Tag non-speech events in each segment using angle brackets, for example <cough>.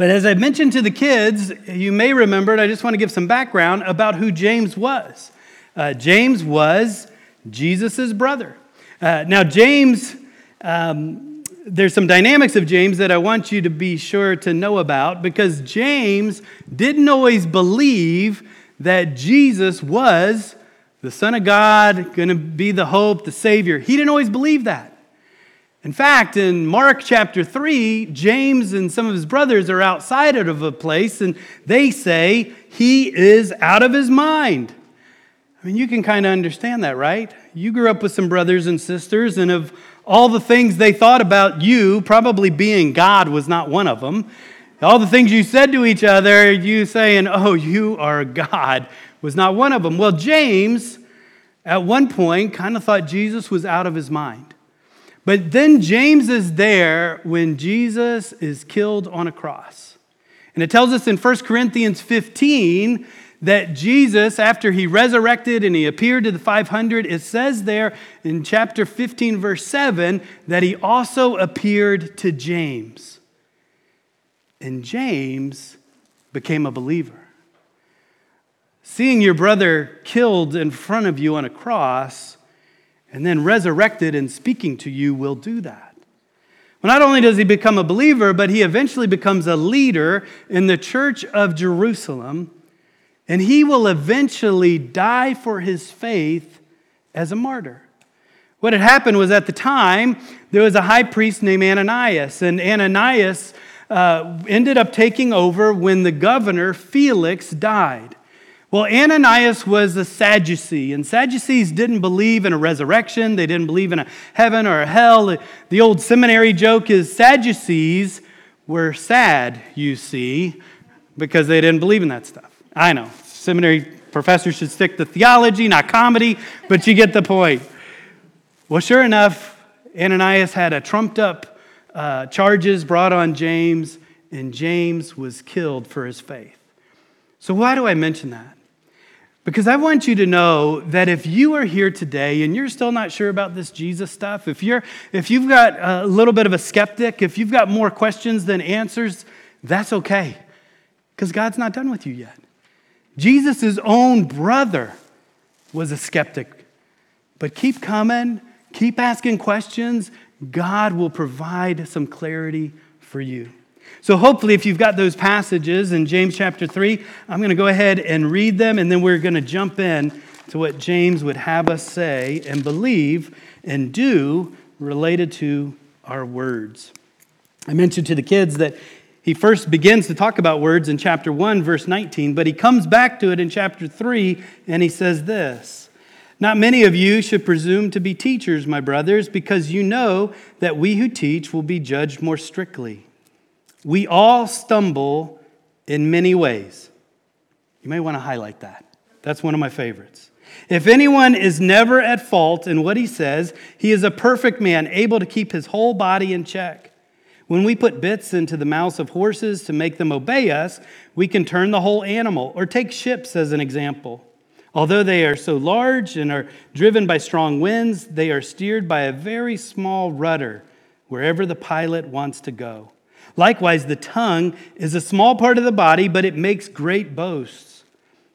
But as I mentioned to the kids, you may remember, and I just want to give some background about who James was. Uh, James was Jesus' brother. Uh, now, James, um, there's some dynamics of James that I want you to be sure to know about because James didn't always believe that Jesus was the Son of God, going to be the hope, the Savior. He didn't always believe that. In fact, in Mark chapter 3, James and some of his brothers are outside of a place and they say he is out of his mind. I mean, you can kind of understand that, right? You grew up with some brothers and sisters, and of all the things they thought about you, probably being God was not one of them. All the things you said to each other, you saying, Oh, you are God, was not one of them. Well, James, at one point, kind of thought Jesus was out of his mind. But then James is there when Jesus is killed on a cross. And it tells us in 1 Corinthians 15 that Jesus, after he resurrected and he appeared to the 500, it says there in chapter 15, verse 7, that he also appeared to James. And James became a believer. Seeing your brother killed in front of you on a cross and then resurrected and speaking to you will do that. Well, not only does he become a believer, but he eventually becomes a leader in the church of Jerusalem and he will eventually die for his faith as a martyr. What had happened was at the time, there was a high priest named Ananias, and Ananias uh, ended up taking over when the governor, Felix, died. Well, Ananias was a Sadducee, and Sadducees didn't believe in a resurrection. They didn't believe in a heaven or a hell. The old seminary joke is Sadducees were sad, you see, because they didn't believe in that stuff. I know, seminary professors should stick to theology, not comedy, but you get the point. Well, sure enough, Ananias had a trumped up uh, charges brought on James, and James was killed for his faith. So, why do I mention that? Because I want you to know that if you are here today and you're still not sure about this Jesus stuff, if, you're, if you've got a little bit of a skeptic, if you've got more questions than answers, that's okay. Because God's not done with you yet. Jesus' own brother was a skeptic. But keep coming, keep asking questions. God will provide some clarity for you. So, hopefully, if you've got those passages in James chapter 3, I'm going to go ahead and read them, and then we're going to jump in to what James would have us say and believe and do related to our words. I mentioned to the kids that he first begins to talk about words in chapter 1, verse 19, but he comes back to it in chapter 3 and he says this Not many of you should presume to be teachers, my brothers, because you know that we who teach will be judged more strictly. We all stumble in many ways. You may want to highlight that. That's one of my favorites. If anyone is never at fault in what he says, he is a perfect man, able to keep his whole body in check. When we put bits into the mouths of horses to make them obey us, we can turn the whole animal. Or take ships as an example. Although they are so large and are driven by strong winds, they are steered by a very small rudder wherever the pilot wants to go. Likewise, the tongue is a small part of the body, but it makes great boasts.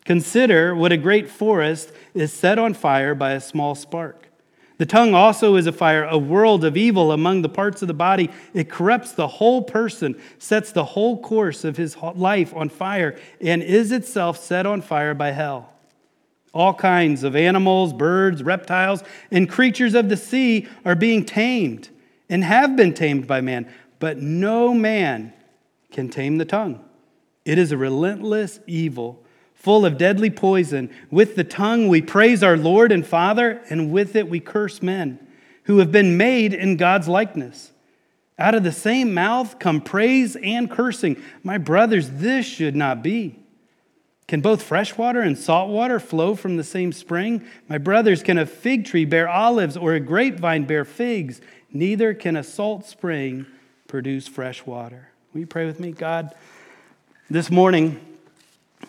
Consider what a great forest is set on fire by a small spark. The tongue also is a fire, a world of evil among the parts of the body. It corrupts the whole person, sets the whole course of his life on fire, and is itself set on fire by hell. All kinds of animals, birds, reptiles, and creatures of the sea are being tamed and have been tamed by man, but no man can tame the tongue. It is a relentless evil full of deadly poison. With the tongue we praise our Lord and Father, and with it we curse men who have been made in God's likeness. Out of the same mouth come praise and cursing. My brothers, this should not be. Can both fresh water and salt water flow from the same spring? My brothers, can a fig tree bear olives or a grapevine bear figs? Neither can a salt spring produce fresh water. Will you pray with me? God, this morning,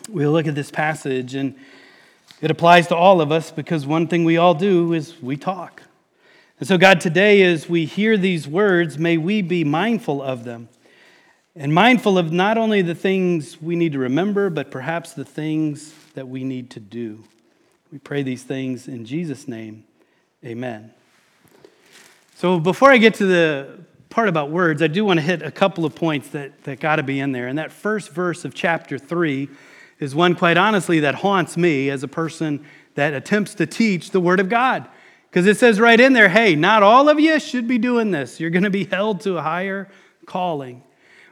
we'll look at this passage, and it applies to all of us because one thing we all do is we talk. And so, God, today, as we hear these words, may we be mindful of them. and mindful of not only the things we need to remember, but perhaps the things that we need to do. We pray these things in Jesus' name. Amen. So before I get to the part about words, I do want to hit a couple of points that, that got to be in there. And that first verse of chapter 3 is one, quite honestly, that haunts me as a person that attempts to teach the Word of God. Because it says right in there, hey, not all of you should be doing this. You're going to be held to a higher calling.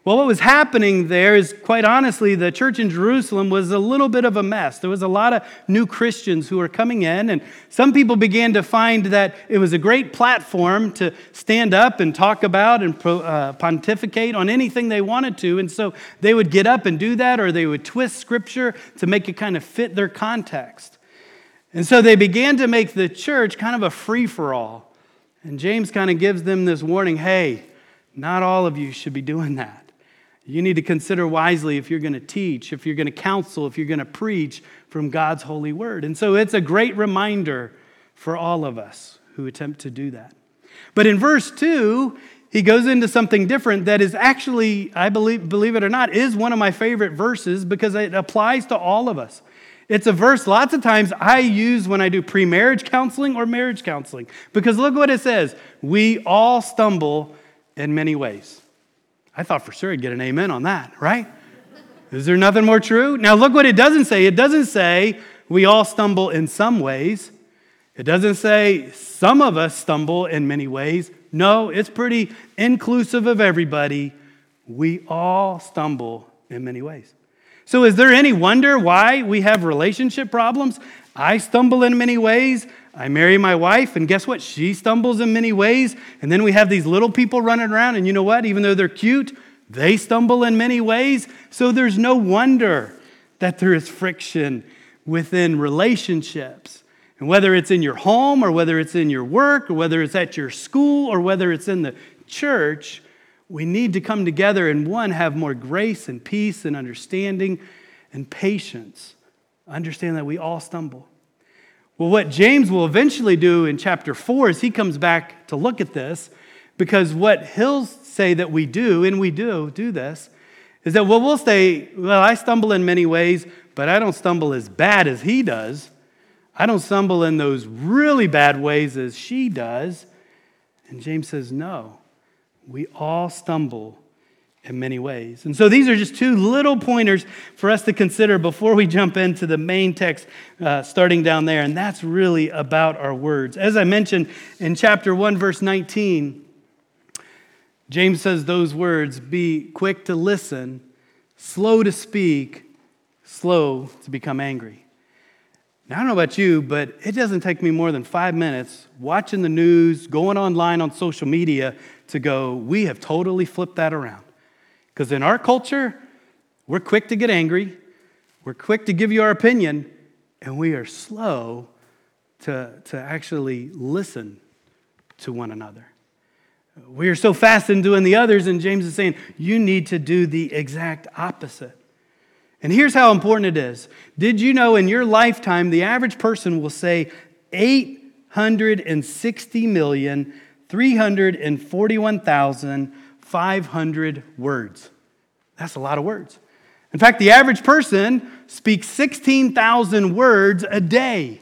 Well, what was happening there is, quite honestly, the church in Jerusalem was a little bit of a mess. There was a lot of new Christians who were coming in, and some people began to find that it was a great platform to stand up and talk about and uh, pontificate on anything they wanted to. And so they would get up and do that, or they would twist scripture to make it kind of fit their context. And so they began to make the church kind of a free for all. And James kind of gives them this warning hey, not all of you should be doing that. You need to consider wisely if you're going to teach, if you're going to counsel, if you're going to preach from God's holy word. And so it's a great reminder for all of us who attempt to do that. But in verse 2, he goes into something different that is actually, I believe, believe it or not, is one of my favorite verses because it applies to all of us. It's a verse lots of times I use when I do pre marriage counseling or marriage counseling because look what it says. We all stumble in many ways. I thought for sure I'd get an amen on that, right? Is there nothing more true? Now, look what it doesn't say. It doesn't say we all stumble in some ways. It doesn't say some of us stumble in many ways. No, it's pretty inclusive of everybody. We all stumble in many ways. So, is there any wonder why we have relationship problems? I stumble in many ways. I marry my wife, and guess what? She stumbles in many ways. And then we have these little people running around, and you know what? Even though they're cute, they stumble in many ways. So there's no wonder that there is friction within relationships. And whether it's in your home, or whether it's in your work, or whether it's at your school, or whether it's in the church, we need to come together and one, have more grace and peace and understanding and patience. Understand that we all stumble. Well, what James will eventually do in chapter 4 is he comes back to look at this because what he'll say that we do, and we do do this, is that well, we'll say, well, I stumble in many ways, but I don't stumble as bad as he does. I don't stumble in those really bad ways as she does. And James says, no, we all stumble in many ways. And so these are just two little pointers for us to consider before we jump into the main text uh, starting down there. And that's really about our words. As I mentioned in chapter 1, verse 19, James says those words be quick to listen, slow to speak, slow to become angry. Now, I don't know about you, but it doesn't take me more than five minutes watching the news, going online on social media to go, we have totally flipped that around. Because in our culture, we're quick to get angry, we're quick to give you our opinion, and we are slow to, to actually listen to one another. We are so fast in doing the others, and James is saying, you need to do the exact opposite. And here's how important it is. Did you know in your lifetime, the average person will say 860 million, 341,000 500 words. That's a lot of words. In fact, the average person speaks 16,000 words a day.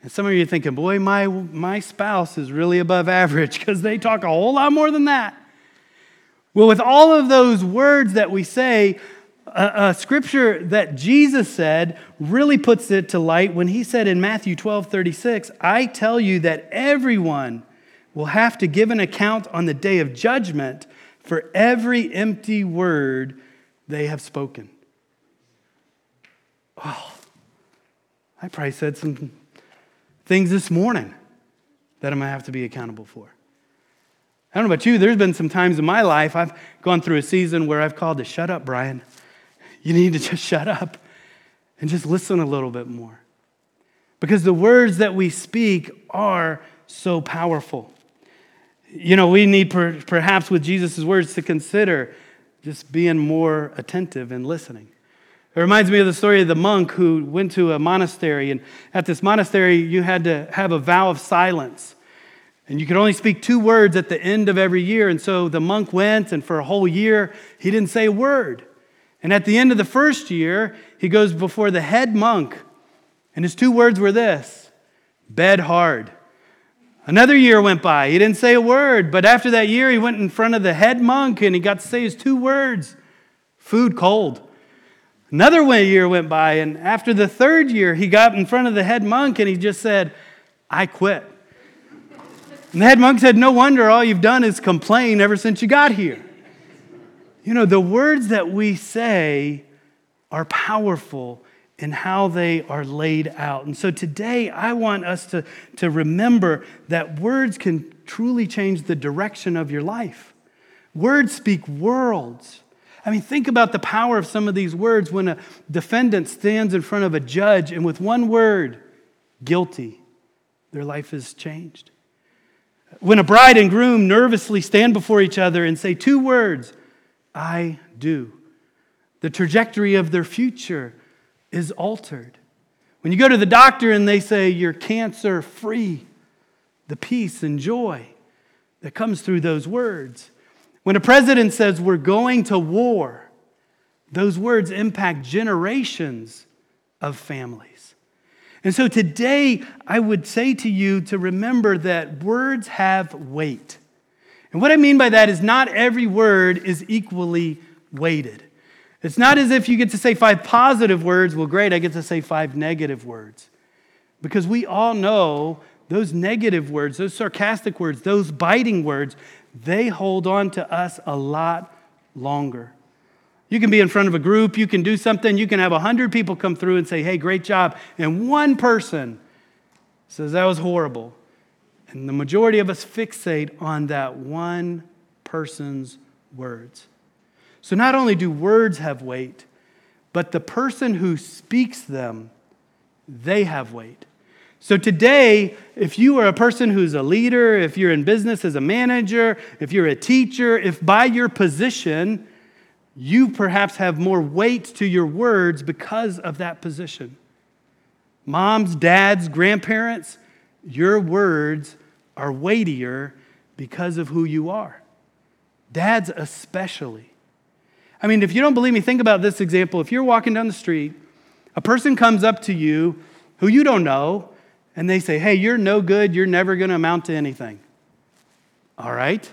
And some of you are thinking, boy, my, my spouse is really above average <laughs> because they talk a whole lot more than that. Well, with all of those words that we say, a, a, scripture that Jesus said really puts it to light when he said in Matthew 12 36, I tell you that everyone will have to give an account on the day of judgment for every empty word they have spoken. Oh, I probably said some things this morning that I'm going to have to be accountable for. I don't know about you, there's been some times in my life I've gone through a season where I've called to shut up, Bryan. You need to just shut up and just listen a little bit more. Because the words that we speak are so powerful. You know, we need per, perhaps with Jesus' words to consider just being more attentive and listening. It reminds me of the story of the monk who went to a monastery, and at this monastery, you had to have a vow of silence. And you could only speak two words at the end of every year. And so the monk went, and for a whole year, he didn't say a word. And at the end of the first year, he goes before the head monk, and his two words were this bed hard. Another year went by. He didn't say a word, but after that year, he went in front of the head monk and he got to say his two words food cold. Another year went by, and after the third year, he got in front of the head monk and he just said, I quit. And the head monk said, No wonder all you've done is complain ever since you got here. You know, the words that we say are powerful in how they are laid out. And so today, I want us to, to remember that words can truly change the direction of your life. Words speak worlds. I mean, think about the power of some of these words when a defendant stands in front of a judge and with one word, guilty, their life is changed. When a bride and groom nervously stand before each other and say two words, I do, the trajectory of their future is altered. When you go to the doctor and they say you're cancer free, the peace and joy that comes through those words. When a president says we're going to war, those words impact generations of families. And so today, I would say to you to remember that words have weight. And what I mean by that is not every word is equally weighted. It's not as if you get to say five positive words, well, great, I get to say five negative words. Because we all know those negative words, those sarcastic words, those biting words, they hold on to us a lot longer. You can be in front of a group, you can do something, you can have 100 people come through and say, hey, great job. And one person says, that was horrible. And the majority of us fixate on that one person's words. So not only do words have weight, but the person who speaks them, they have weight. So today, if you are a person who's a leader, if you're in business as a manager, if you're a teacher, if by your position, you perhaps have more weight to your words because of that position. Moms, dads, grandparents, your words are weightier because of who you are. Dads, especially. I mean, if you don't believe me, think about this example. If you're walking down the street, a person comes up to you who you don't know, and they say, Hey, you're no good. You're never going to amount to anything. All right?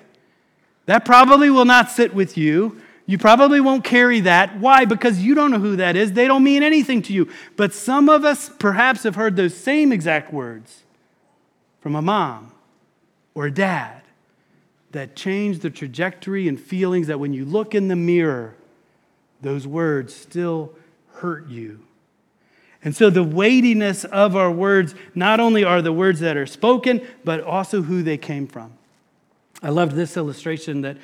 That probably will not sit with you. You probably won't carry that. Why? Because you don't know who that is. They don't mean anything to you. But some of us perhaps have heard those same exact words from a mom or a dad that change the trajectory and feelings that when you look in the mirror, those words still hurt you. And so the weightiness of our words not only are the words that are spoken, but also who they came from. I loved this illustration that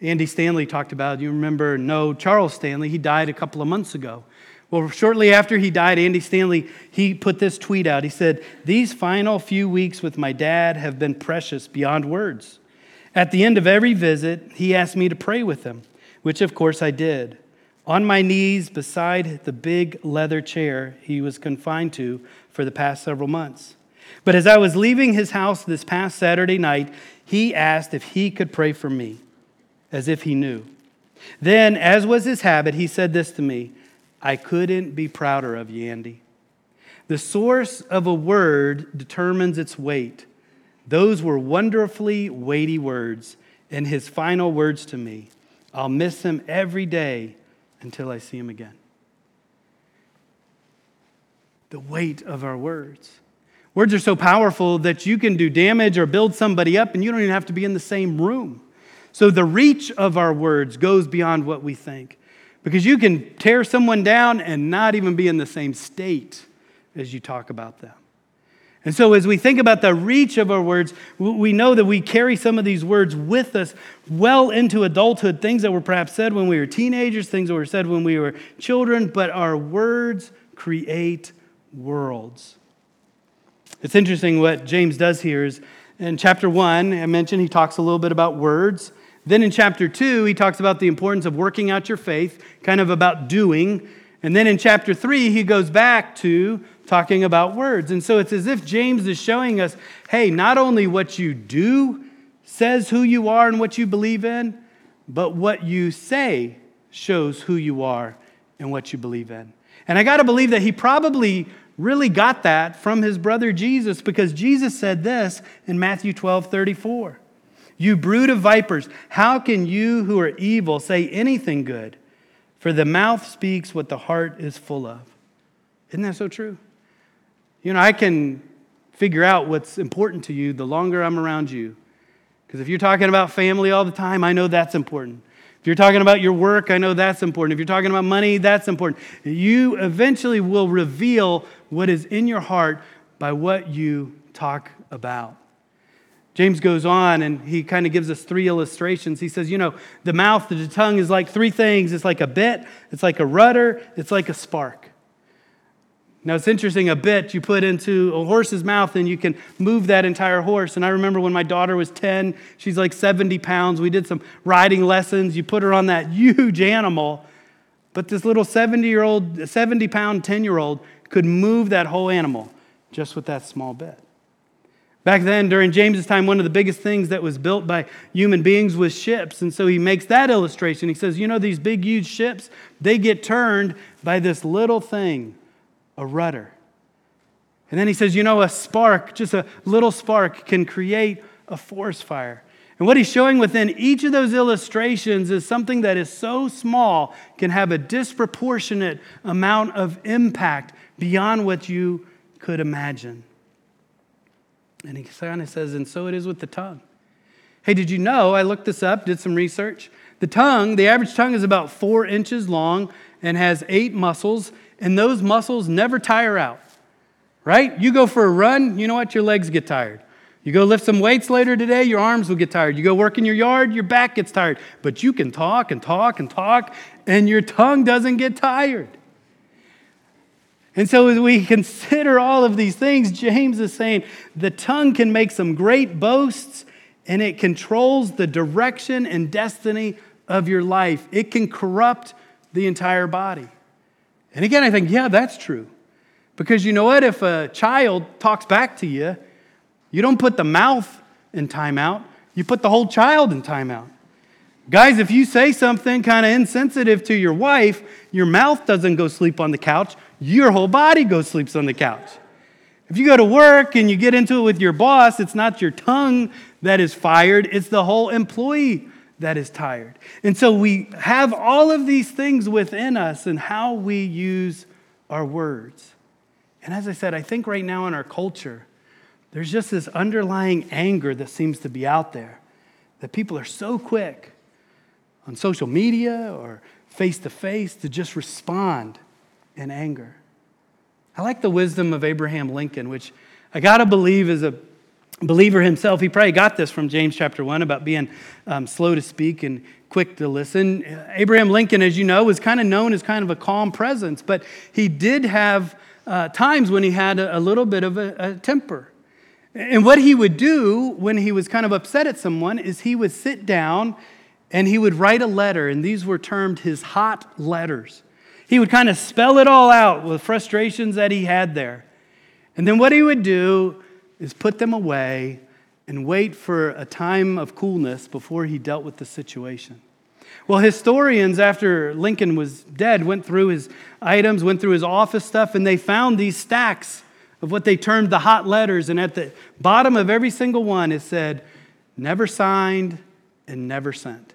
Andy Stanley talked about. You remember, no, Charles Stanley, he died a couple of months ago. Well, shortly after he died, Andy Stanley, he put this tweet out. He said, These final few weeks with my dad have been precious beyond words. At the end of every visit, he asked me to pray with him, which of course I did. On my knees beside the big leather chair he was confined to for the past several months. But as I was leaving his house this past Saturday night, he asked if he could pray for me, as if he knew. Then, as was his habit, he said this to me I couldn't be prouder of you, Andy. The source of a word determines its weight. Those were wonderfully weighty words, and his final words to me I'll miss him every day until I see him again. The weight of our words. Words are so powerful that you can do damage or build somebody up, and you don't even have to be in the same room. So the reach of our words goes beyond what we think. Because you can tear someone down and not even be in the same state as you talk about them. And so, as we think about the reach of our words, we know that we carry some of these words with us well into adulthood, things that were perhaps said when we were teenagers, things that were said when we were children, but our words create worlds. It's interesting what James does here is in chapter one, I mentioned he talks a little bit about words. Then in chapter two, he talks about the importance of working out your faith, kind of about doing. And then in chapter three, he goes back to talking about words. And so it's as if James is showing us hey, not only what you do says who you are and what you believe in, but what you say shows who you are and what you believe in. And I got to believe that he probably really got that from his brother Jesus because Jesus said this in Matthew 12 34. You brood of vipers, how can you who are evil say anything good? For the mouth speaks what the heart is full of. Isn't that so true? You know, I can figure out what's important to you the longer I'm around you. Because if you're talking about family all the time, I know that's important. If you're talking about your work, I know that's important. If you're talking about money, that's important. You eventually will reveal what is in your heart by what you talk about. James goes on and he kind of gives us three illustrations. He says, You know, the mouth, the tongue is like three things it's like a bit, it's like a rudder, it's like a spark. Now, it's interesting, a bit you put into a horse's mouth and you can move that entire horse. And I remember when my daughter was 10, she's like 70 pounds. We did some riding lessons. You put her on that huge animal, but this little 70 year old, 70 pound 10 year old could move that whole animal just with that small bit. Back then, during James's time, one of the biggest things that was built by human beings was ships. And so he makes that illustration. He says, You know, these big, huge ships, they get turned by this little thing a rudder. And then he says, you know, a spark, just a little spark, can create a forest fire. And what he's showing within each of those illustrations is something that is so small can have a disproportionate amount of impact beyond what you could imagine. And he kind of says, and so it is with the tongue. Hey, did you know? I looked this up, did some research. The tongue, the average tongue is about four inches long and has eight muscles and those muscles never tire out, right? You go for a run, you know what? Your legs get tired. You go lift some weights later today, your arms will get tired. You go work in your yard, your back gets tired. But you can talk and talk and talk, and your tongue doesn't get tired. And so, as we <laughs> consider all of these things, James is saying the tongue can make some great boasts and it controls the direction and destiny of your life. It can corrupt the entire body. And again, I think, yeah, that's true. Because you know what? If a child talks back to you, you don't put the mouth in timeout, you put the whole child in timeout. Guys, if you say something kind of insensitive to your wife, your mouth doesn't go sleep on the couch, your whole body goes sleeps on the couch. If you go to work and you get into it with your boss, it's not your tongue that is fired, it's the whole employee that is tired. And so we have all of these things within us and how we use our words. And as I said, I think right now in our culture, there's just this underlying anger that seems to be out there that people are so quick on social media or face to face to just respond in anger. I like the wisdom of Abraham Lincoln, which I got to believe is a believer himself, he probably got this from James chapter 1 about being um, slow to speak and quick to listen. Abraham Lincoln, as you know, was kind of known as kind of a calm presence, but he did have uh, times when he had a, a little bit of a, a temper. And what he would do when he was kind of upset at someone is he would sit down and he would write a letter, and these were termed his hot letters. He would kind of spell it all out with frustrations that he had there. And then what he would do is put them away and wait for a time of coolness before he dealt with the situation. Well, historians, after Lincoln was dead, went through his items, went through his office stuff, and they found these stacks of what they termed the hot letters. And at the bottom of every single one, it said, never signed and never sent.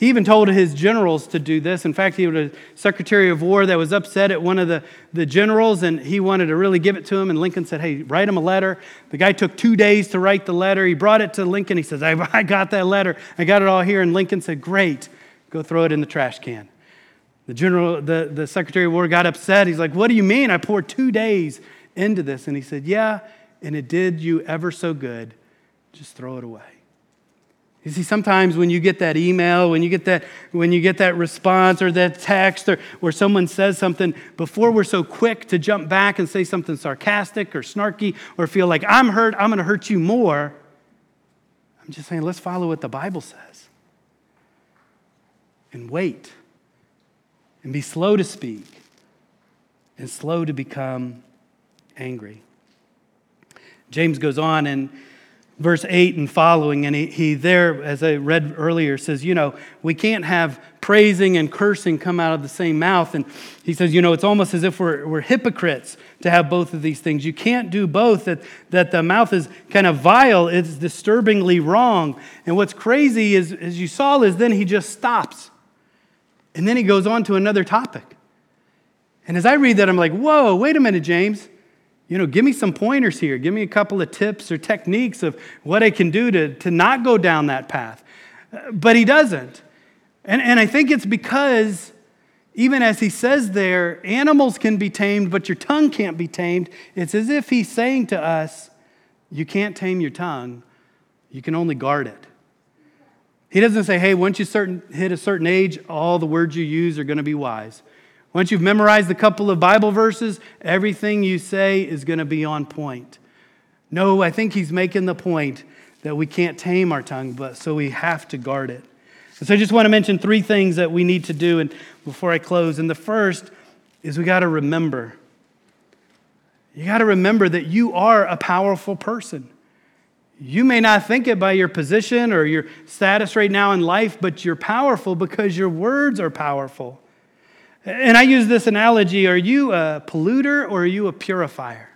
He even told his generals to do this. In fact, he had a secretary of war that was upset at one of the, the generals, and he wanted to really give it to him. And Lincoln said, Hey, write him a letter. The guy took two days to write the letter. He brought it to Lincoln. He says, I, <laughs> I got that letter. I got it all here. And Lincoln said, Great, go throw it in the trash can. The general, the, the secretary of war got upset. He's like, What do you mean? I poured two days into this. And he said, Yeah, and it did you ever so good. Just throw it away. You see, sometimes when you get that email, when you get that, when you get that response or that text or where someone says something, before we're so quick to jump back and say something sarcastic or snarky or feel like I'm hurt, I'm going to hurt you more, I'm just saying, let's follow what the Bible says and wait and be slow to speak and slow to become angry. James goes on and verse 8 and following, and he, he there, as I read earlier, says, you know, we can't have praising and cursing come out of the same mouth. And he says, you know, it's almost as if we're, we're hypocrites to have both of these things. You can't do both, that, that the mouth is kind of vile, it's disturbingly wrong. And what's crazy is, as you saw, is then he just stops. And then he goes on to another topic. And as I read that, I'm like, whoa, wait a minute, James you know, give me some pointers here. Give me a couple of tips or techniques of what I can do to, to not go down that path. But he doesn't. And, and I think it's because, even as he says there, animals can be tamed, but your tongue can't be tamed. It's as if he's saying to us, you can't tame your tongue, you can only guard it. He doesn't say, hey, once you certain, hit a certain age, all the words you use are going to be wise. Once you've memorized a couple of Bible verses, everything you say is going to be on point. No, I think he's making the point that we can't tame our tongue, but so we have to guard it. And so I just want to mention three things that we need to do and before I close. And the first is we got to remember. You got to remember that you are a powerful person. You may not think it by your position or your status right now in life, but you're powerful because your words are powerful. And I use this analogy are you a polluter or are you a purifier?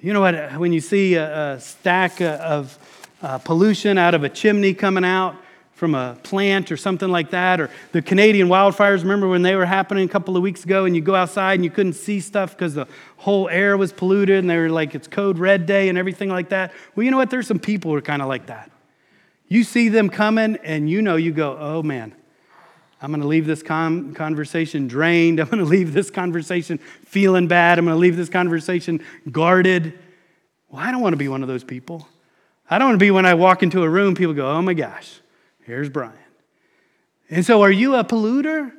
You know what? When you see a, a stack of uh, pollution out of a chimney coming out from a plant or something like that, or the Canadian wildfires, remember when they were happening a couple of weeks ago and you go outside and you couldn't see stuff because the whole air was polluted and they were like, it's code red day and everything like that? Well, you know what? There's some people who are kind of like that. You see them coming and you know, you go, oh man, I'm going to leave this con- conversation drained. <laughs> I'm going to leave this conversation feeling bad. I'm going to leave this conversation guarded. Well, I don't want to be one of those people. I don't want to be when I walk into a room, people go, oh my gosh, here's Bryan. And so, are you a polluter?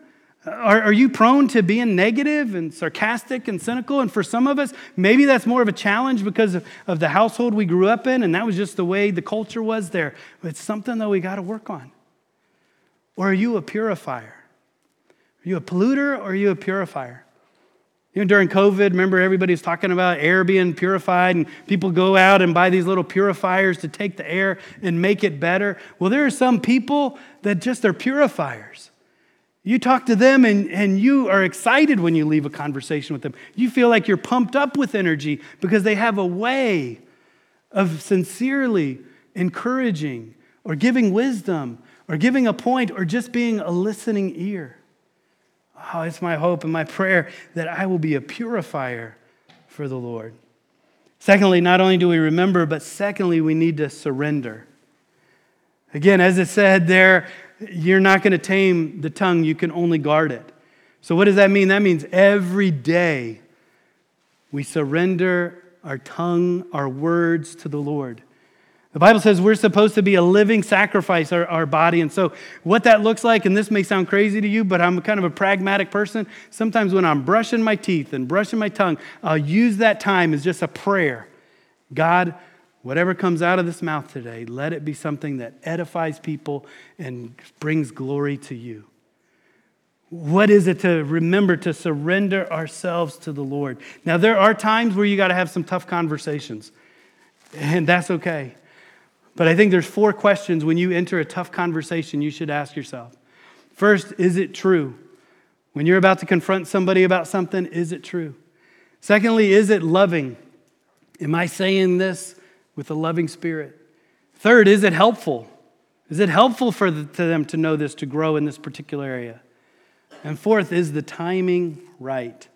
Are, are you prone to being negative and sarcastic and cynical? And for some of us, maybe that's more of a challenge because of, of the household we grew up in, and that was just the way the culture was there. But it's something that we got to work on. Or are you a purifier? Are you a polluter or are you a purifier? You know, during COVID, remember everybody's talking about air being purified, and people go out and buy these little purifiers to take the air and make it better. Well, there are some people that just are purifiers. You talk to them and, and you are excited when you leave a conversation with them. You feel like you're pumped up with energy because they have a way of sincerely encouraging or giving wisdom or giving a point or just being a listening ear. Oh, it's my hope and my prayer that I will be a purifier for the Lord. Secondly, not only do we remember, but secondly, we need to surrender. Again, as it said there, you're not going to tame the tongue, you can only guard it. So, what does that mean? That means every day we surrender our tongue, our words to the Lord. The Bible says we're supposed to be a living sacrifice, our, our body. And so, what that looks like, and this may sound crazy to you, but I'm kind of a pragmatic person. Sometimes when I'm brushing my teeth and brushing my tongue, I'll use that time as just a prayer. God, whatever comes out of this mouth today, let it be something that edifies people and brings glory to you. What is it to remember to surrender ourselves to the Lord? Now, there are times where you got to have some tough conversations, and that's okay. But I think there's four questions when you enter a tough conversation you should ask yourself. First, is it true? When you're about to confront somebody about something, is it true? Secondly, is it loving? Am I saying this with a loving spirit? Third, is it helpful? Is it helpful for the, to them to know this, to grow in this particular area? And fourth, is the timing right?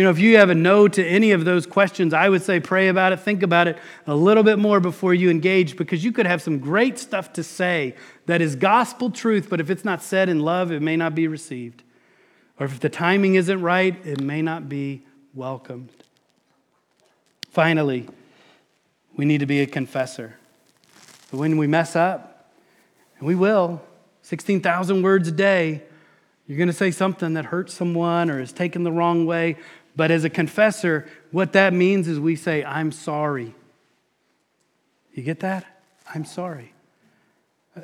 You know, if you have a no to any of those questions, I would say pray about it, think about it a little bit more before you engage because you could have some great stuff to say that is gospel truth, but if it's not said in love, it may not be received. Or if the timing isn't right, it may not be welcomed. Finally, we need to be a confessor. When we mess up, and we will, 16,000 words a day, you're going to say something that hurts someone or is taken the wrong way. But as a confessor, what that means is we say, I'm sorry. You get that? I'm sorry.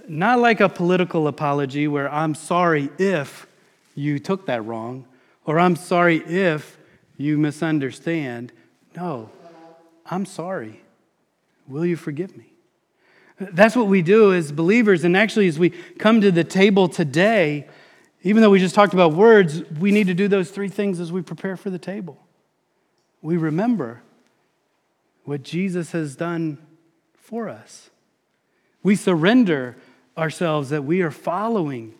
Not like a political apology where I'm sorry if you took that wrong, or I'm sorry if you misunderstand. No, I'm sorry. Will you forgive me? That's what we do as believers. And actually, as we come to the table today, even though we just talked about words, we need to do those three things as we prepare for the table. We remember what Jesus has done for us. We surrender ourselves that we are following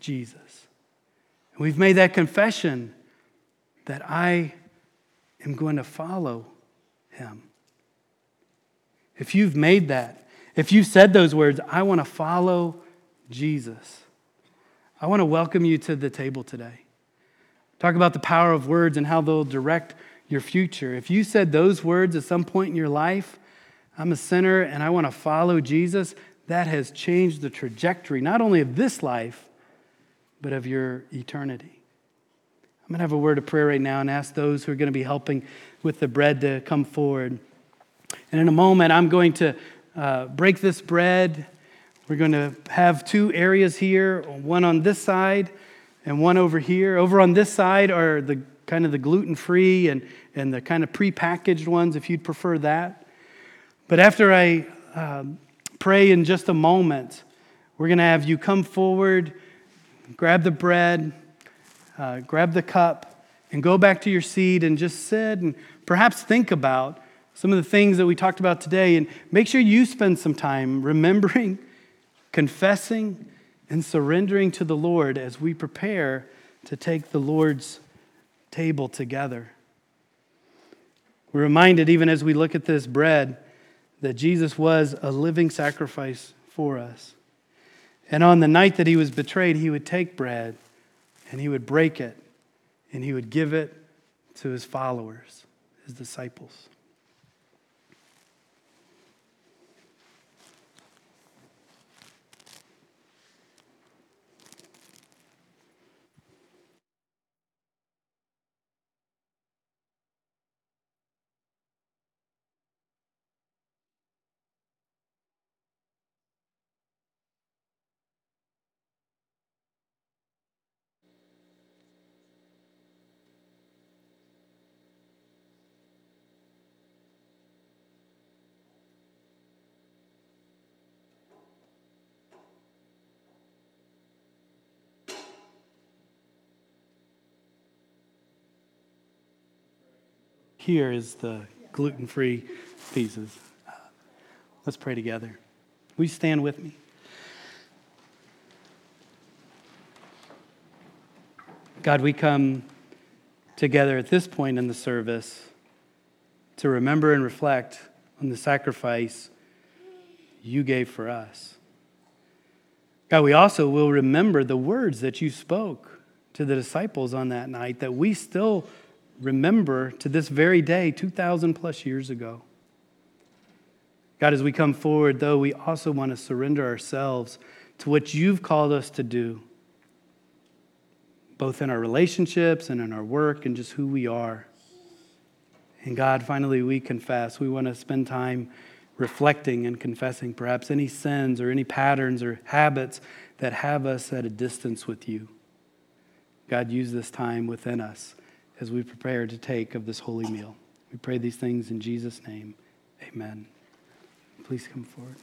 Jesus. We've made that confession that I am going to follow him. If you've made that, if you've said those words, I want to follow Jesus, I want to welcome you to the table today. Talk about the power of words and how they'll direct your future. If you said those words at some point in your life, I'm a sinner and I want to follow Jesus, that has changed the trajectory, not only of this life, but of your eternity. I'm going to have a word of prayer right now and ask those who are going to be helping with the bread to come forward. And in a moment, I'm going to uh, break this bread. We're going to have two areas here, one on this side and one over here. Over on this side are the kind of the gluten free and, and the kind of pre-packaged ones, if you'd prefer that. But after I um, pray in just a moment, we're going to have you come forward, grab the bread, uh, grab the cup, and go back to your seat and just sit and perhaps think about some of the things that we talked about today. And make sure you spend some time <laughs> remembering, confessing, and surrendering to the Lord as we prepare to take the Lord's table together. We're reminded, even as we look at this bread, that Jesus was a living sacrifice for us. And on the night that he was betrayed, he would take bread and he would break it and he would give it to his followers, his disciples. Here is the gluten free pieces. Let's pray together. You stand with me? God, we come together at this point in the service to remember and reflect on the sacrifice you gave for us. God, we also will remember the words that you spoke to the disciples on that night that we still remember to this very day, 2,000 plus years ago. God, as we come forward, though, we also want to surrender ourselves to what you've called us to do, both in our relationships and in our work and just who we are. And God, finally, we confess. We want to spend time reflecting and confessing perhaps any sins or any patterns or habits that have us at a distance with you. God, use this time within us as we prepare to take of this holy meal. We pray these things in Jesus' name. Amen. Please come forward.